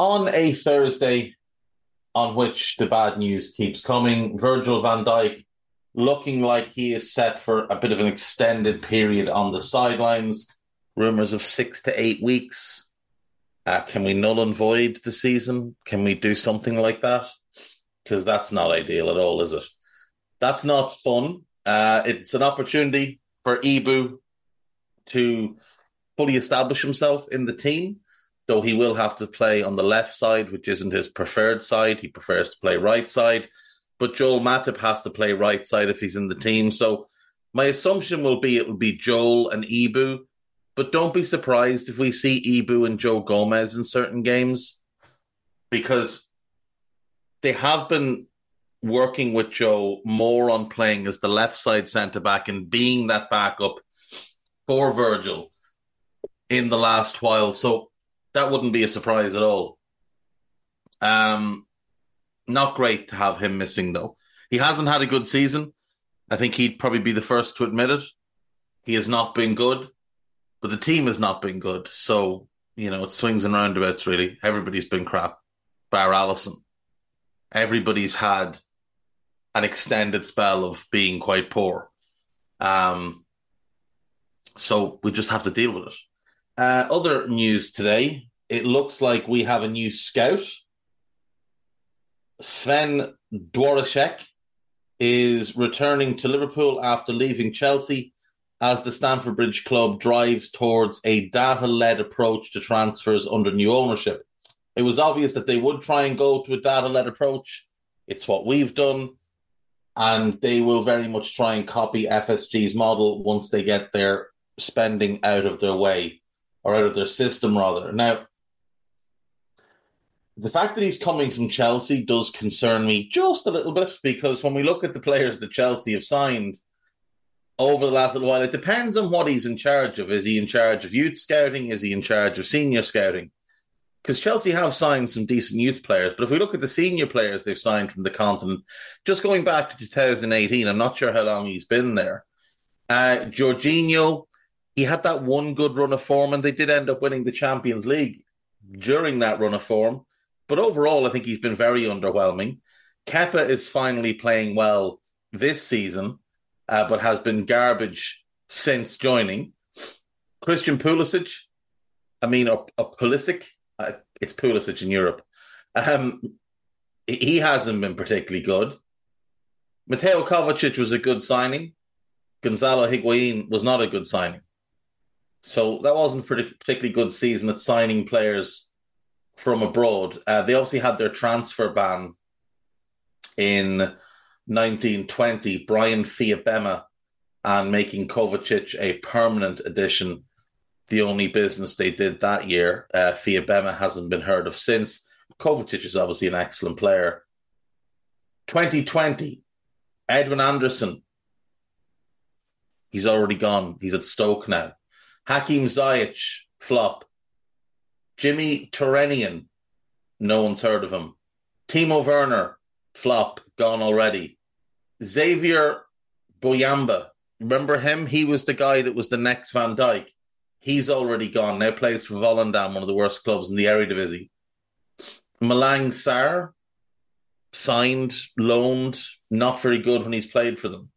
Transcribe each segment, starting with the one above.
On a Thursday, on which the bad news keeps coming, Virgil van Dijk looking like he is set for a bit of an extended period on the sidelines. Rumours of six to eight weeks. Uh, can we null and void the season? Can we do something like that? Because that's not ideal at all, is it? That's not fun. Uh, it's an opportunity for Ibou to fully establish himself in the team, though he will have to play on the left side, which isn't his preferred side. He prefers to play right side. But Joel Matip has to play right side if he's in the team. So my assumption will be it will be Joel and Ibou but don't be surprised if we see Ibou and Joe Gomez in certain games because they have been working with Joe more on playing as the left side centre back and being that backup for Virgil in the last while. So that wouldn't be a surprise at all. Um, not great to have him missing though. He hasn't had a good season. I think he'd probably be the first to admit it. He has not been good but the team has not been good. So, you know, it swings and roundabouts really. Everybody's been crap, bar Alisson. Everybody's had an extended spell of being quite poor. Um, so we just have to deal with it. Uh, other news today it looks like we have a new scout. Sven Dworzak is returning to Liverpool after leaving Chelsea as the Stamford Bridge club drives towards a data led approach to transfers under new ownership. It was obvious that they would try and go to a data led approach. It's what we've done. And they will very much try and copy FSG's model once they get their spending out of their way or out of their system, rather. Now, the fact that he's coming from Chelsea does concern me just a little bit because when we look at the players that Chelsea have signed, over the last little while. It depends on what he's in charge of. Is he in charge of youth scouting? Is he in charge of senior scouting? Because Chelsea have signed some decent youth players, but if we look at the senior players they've signed from the continent, just going back to 2018, I'm not sure how long he's been there. Uh, Jorginho, he had that one good run of form, and they did end up winning the Champions League during that run of form. But overall, I think he's been very underwhelming. Kepa is finally playing well this season uh, but has been garbage since joining. Christian Pulisic, I mean, or Pulisic, uh, it's Pulisic in Europe. Um, he hasn't been particularly good. Mateo Kovacic was a good signing. Gonzalo Higuain was not a good signing. So that wasn't a particularly good season at signing players from abroad. Uh, they obviously had their transfer ban in 1920, Bryan Fiabema and making Kovacic a permanent addition. The only business they did that year. Uh, Fiabema hasn't been heard of since. Kovacic is obviously an excellent player. 2020, Edwin Anderson. He's already gone. He's at Stoke now. Hakim Ziyech, flop. Jimmy Touranian, no one's heard of him. Timo Werner, flop, gone already. Xavier Mbuyamba. Remember him? He was the guy that was the next Van Dijk. He's already gone. Now plays for Volendam, one of the worst clubs in the Eredivisie. Malang Sarr signed, loaned, not very good when he's played for them.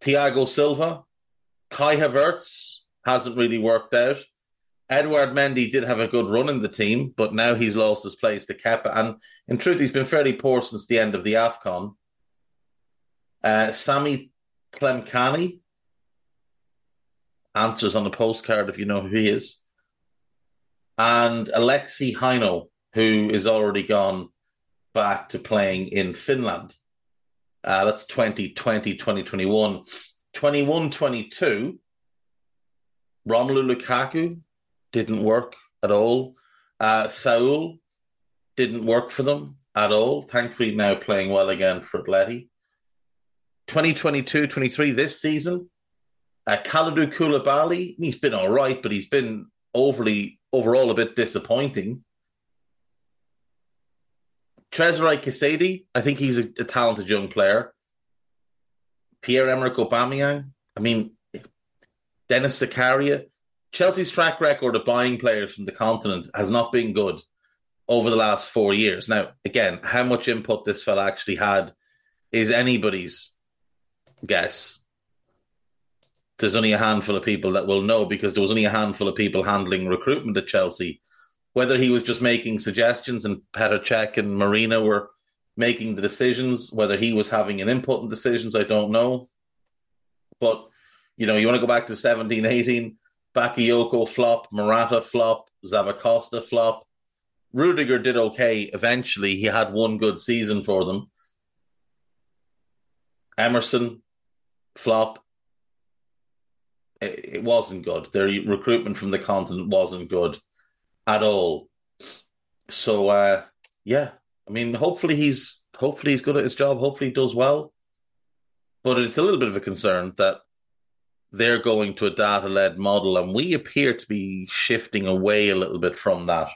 Thiago Silva, Kai Havertz hasn't really worked out. Edouard Mendy did have a good run in the team, but now he's lost his place to Kepa. And in truth, he's been fairly poor since the end of the AFCON. Uh, Sammy Tlemcani answers on the postcard if you know who he is. And Alexi Heino, who is already gone back to playing in Finland. Uh, that's 2020, 2021. 21 22, Romelu Lukaku didn't work at all. Uh, Saul didn't work for them at all. Thankfully, now playing well again for Atleti. 2022 23, this season, uh, Kalidou Koulibaly, he's been all right, but he's been overly, overall a bit disappointing. Cesare Casadei, I think he's a, a talented young player. Pierre Emerick Aubameyang, I mean, Denis Zakaria. Chelsea's track record of buying players from the continent has not been good over the last four years. Now, again, how much input this fella actually had is anybody's guess. There's only a handful of people that will know because there was only a handful of people handling recruitment at Chelsea whether he was just making suggestions and Petr Cech and Marina were making the decisions, whether he was having an input in decisions, I don't know. But, you know, you want to go back to 17, 18, Bakayoko flop, Morata flop, Zappacosta flop. Rudiger did okay eventually. He had one good season for them. Emerson flop. It, it wasn't good. Their recruitment from the continent wasn't good at all. So uh, yeah, I mean, hopefully he's hopefully he's good at his job. Hopefully he does well. But it's a little bit of a concern that they're going to a data led model, and we appear to be shifting away a little bit from that,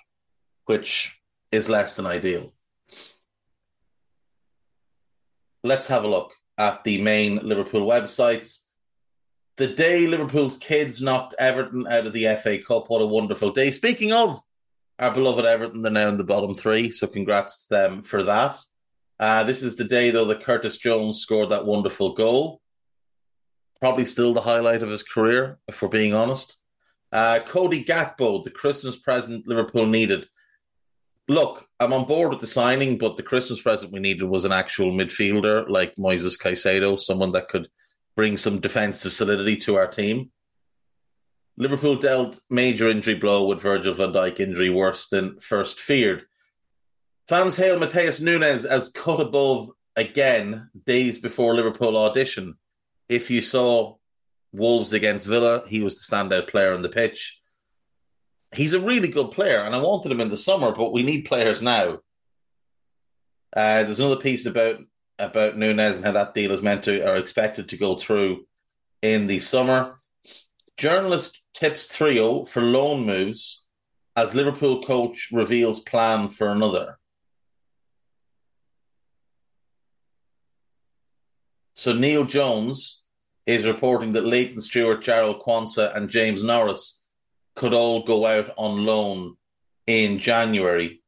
which is less than ideal. Let's have a look at the main Liverpool websites the day Liverpool's kids knocked Everton out of the FA Cup. What a wonderful day. Speaking of our beloved Everton, they're now in the bottom three, so congrats to them for that. Uh, this is the day, though, that Curtis Jones scored that wonderful goal. Probably still the highlight of his career, if we're being honest. Uh, Cody Gakpo, the Christmas present Liverpool needed. Look, I'm on board with the signing, but the Christmas present we needed was an actual midfielder like Moises Caicedo, someone that could – bring some defensive solidity to our team. Liverpool dealt major injury blow with Virgil van Dijk injury worse than first feared. Fans hail Matheus Nunes as cut above again days before Liverpool audition. If you saw Wolves against Villa, he was the standout player on the pitch. He's a really good player, and I wanted him in the summer, but we need players now. Uh, there's another piece about about Nunes and how that deal is meant to are expected to go through in the summer. Journalist tips trio for loan moves as Liverpool coach reveals plan for another. So Neil Jones is reporting that Layton Stewart, Jarell Quansah, and James Norris could all go out on loan in January.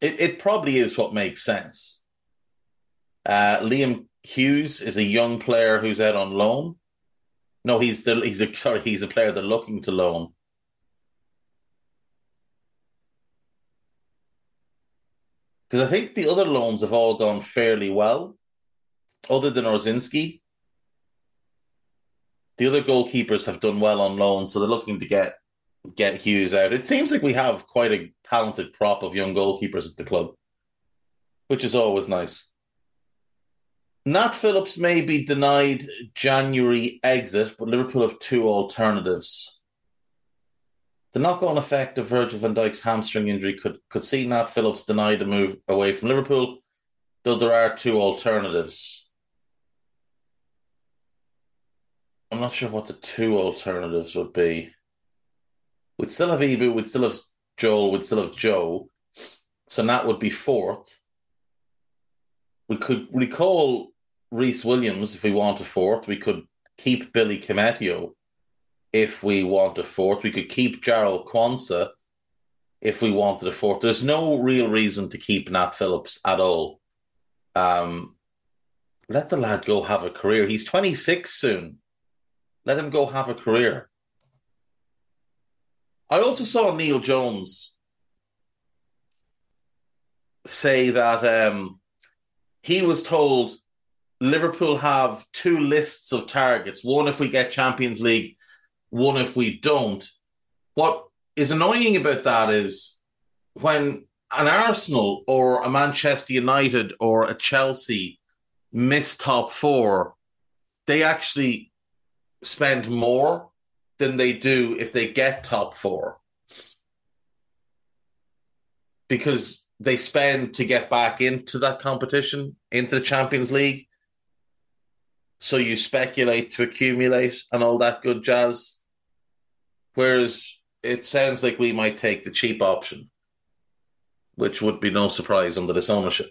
It, it probably is what makes sense uh, Liam Hughes is a young player who's out on loan. No, he's the he's a sorry, he's a player they're looking to loan. Because I think the other loans have all gone fairly well, other than Ojrzynski. The other goalkeepers have done well on loan, so they're looking to get get Hughes out. It seems like we have quite a talented crop of young goalkeepers at the club, which is always nice. Nat Phillips may be denied January exit, but Liverpool have two alternatives. The knock-on effect of Virgil van Dijk's hamstring injury could, could see Nat Phillips denied a move away from Liverpool, though there are two alternatives. I'm not sure what the two alternatives would be. We'd still have Ibou, we'd still have Joel, we'd still have Joe. So Nat would be fourth we could recall Rhys Williams if we want a fourth. We could keep Billy Koumetio if we want a fourth. We could keep Jarell Quansah if we wanted a fourth. There's no real reason to keep Nat Phillips at all. Um, let the lad go have a career. He's 26 soon. Let him go have a career. I also saw Neil Jones say that um, he was told Liverpool have two lists of targets one if we get Champions League, one if we don't. What is annoying about that is when an Arsenal or a Manchester United or a Chelsea miss top four, they actually spend more than they do if they get top four. Because they spend to get back into that competition, into the Champions League. So you speculate to accumulate and all that good jazz. Whereas it sounds like we might take the cheap option, which would be no surprise under this ownership.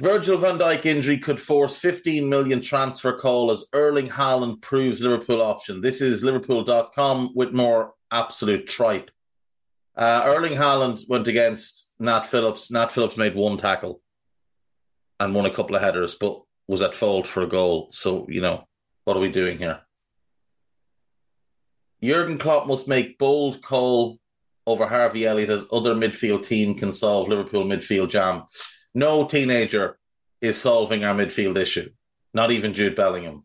Virgil van Dijk injury could force 15 million transfer call as Erling Haaland proves Liverpool option. This is Liverpool.com with more absolute tripe. Uh, Erling Haaland went against Nat Phillips. Nat Phillips made one tackle and won a couple of headers, but was at fault for a goal. So, you know, what are we doing here? Jurgen Klopp must make bold call over Harvey Elliott as other midfield team can solve Liverpool midfield jam. No teenager is solving our midfield issue, not even Jude Bellingham,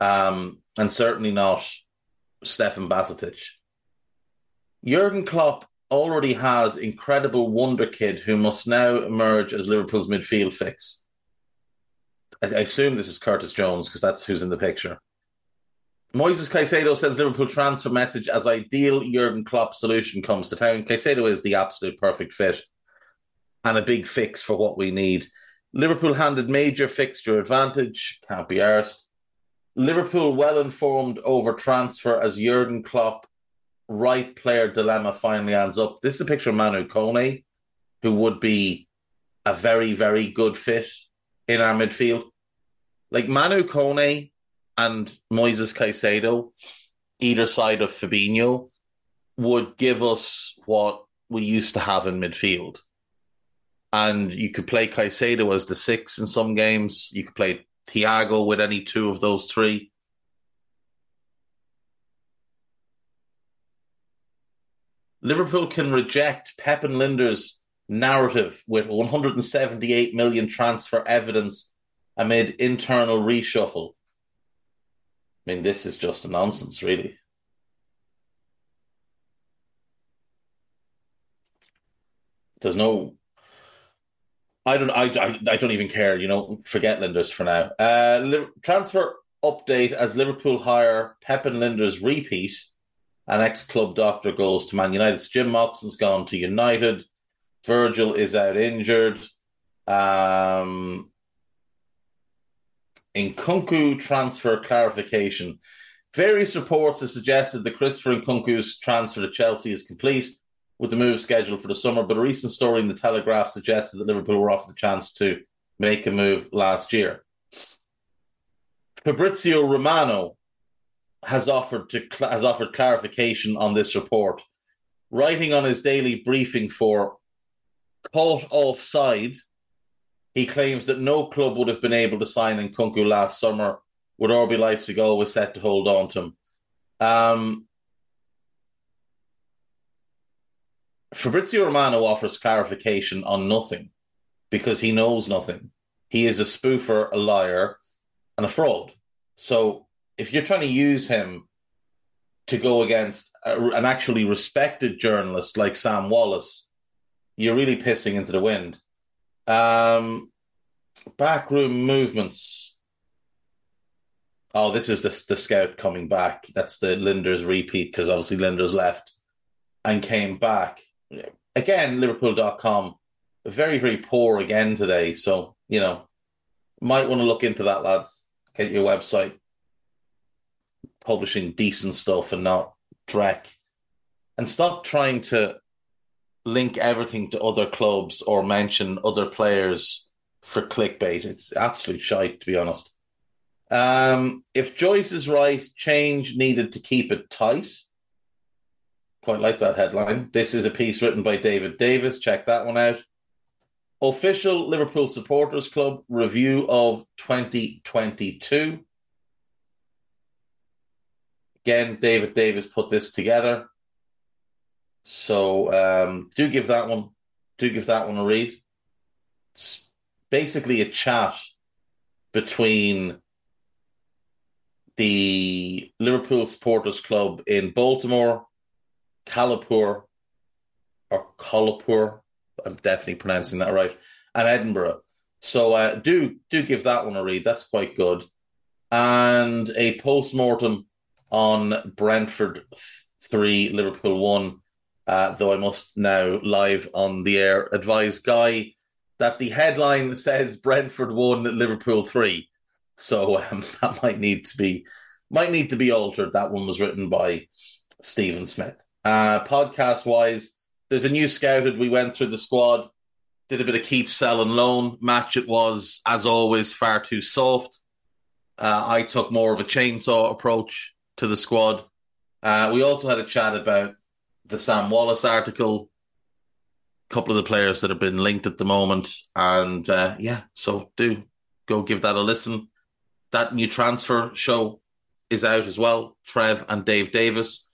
um, and certainly not Stefan Bajcetic. Jurgen Klopp already has incredible wonder kid who must now emerge as Liverpool's midfield fix. I, I assume this is Curtis Jones because that's who's in the picture. Moises Caicedo sends Liverpool transfer message as ideal Jurgen Klopp solution comes to town. Caicedo is the absolute perfect fit and a big fix for what we need. Liverpool handed major fixture advantage. Can't be arsed. Liverpool well informed over transfer as Jurgen Klopp right player dilemma finally ends up. This is a picture of Manu Kone, who would be a very, very good fit in our midfield. Like Manu Kone and Moises Caicedo, either side of Fabinho, would give us what we used to have in midfield. And you could play Caicedo as the six in some games. You could play Thiago with any two of those three. Liverpool can reject Pep and Lijnders' narrative with 178 million transfer evidence amid internal reshuffle. I mean, this is just a nonsense, really. There's no. I don't. I, I, I don't even care. You know, forget Lijnders for now. Uh, transfer update as Liverpool hire Pep and Lijnders repeat. An ex-club doctor goes to Man United. Jim Moxon's gone to United. Virgil is out injured. Um, Nkunku transfer clarification. Various reports have suggested that Christopher Nkunku's transfer to Chelsea is complete, with the move scheduled for the summer. But a recent story in the Telegraph suggested that Liverpool were offered the chance to make a move last year. Fabrizio Romano has offered to has offered clarification on this report, writing on his daily briefing for caught offside he claims that no club would have been able to sign Nkunku last summer, with RB Leipzig always set to hold on to him. Um, Fabrizio Romano offers clarification on nothing because he knows nothing. He is a spoofer, a liar, and a fraud. So if you're trying to use him to go against a, an actually respected journalist like Sam Wallace, you're really pissing into the wind. Um, backroom movements. Oh, this is the, the scout coming back. That's the Lijnders repeat because obviously Lijnders left and came back. Again, Liverpool.com, very, very poor again today. So, you know, might want to look into that, lads. Get your website publishing decent stuff and not dreck. And stop trying to link everything to other clubs or mention other players for clickbait. It's absolute shite, to be honest. Um, if Joyce is right, change needed to keep it tight. Quite like that headline. This is a piece written by David Davis. Check that one out. Official Liverpool Supporters Club review of 2022. Again, David Davis put this together. So um, do give that one, do give that one a read. It's basically a chat between the Liverpool Supporters Club in Baltimore, Kalapur, or Kolapur. I'm definitely pronouncing that right, and Edinburgh. So uh, do do give that one a read. That's quite good. And a post mortem on Brentford three, Liverpool one. Uh, though I must now live on the air advise Guy that the headline says Brentford one, Liverpool three. So um, that might need to be might need to be altered. That one was written by Stephen Smith. Uh, podcast wise, there's a new scouted. We went through the squad, did a bit of keep, sell, and loan match. It was, as always, far too soft. Uh, I took more of a chainsaw approach to the squad. Uh, we also had a chat about the Sam Wallace article, a couple of the players that have been linked at the moment. And uh, yeah, so do go give that a listen. That new transfer show is out as well, Trev and Dave Davis.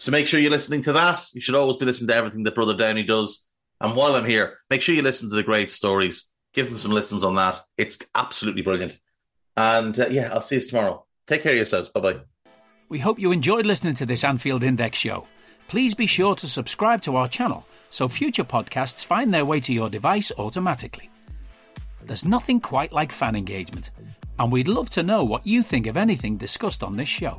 So make sure you're listening to that. You should always be listening to everything that Brother Downey does. And while I'm here, make sure you listen to the great stories. Give him some listens on that. It's absolutely brilliant. And uh, yeah, I'll see you tomorrow. Take care of yourselves. Bye bye. We hope you enjoyed listening to this Anfield Index show. Please be sure to subscribe to our channel so future podcasts find their way to your device automatically. There's nothing quite like fan engagement, and we'd love to know what you think of anything discussed on this show.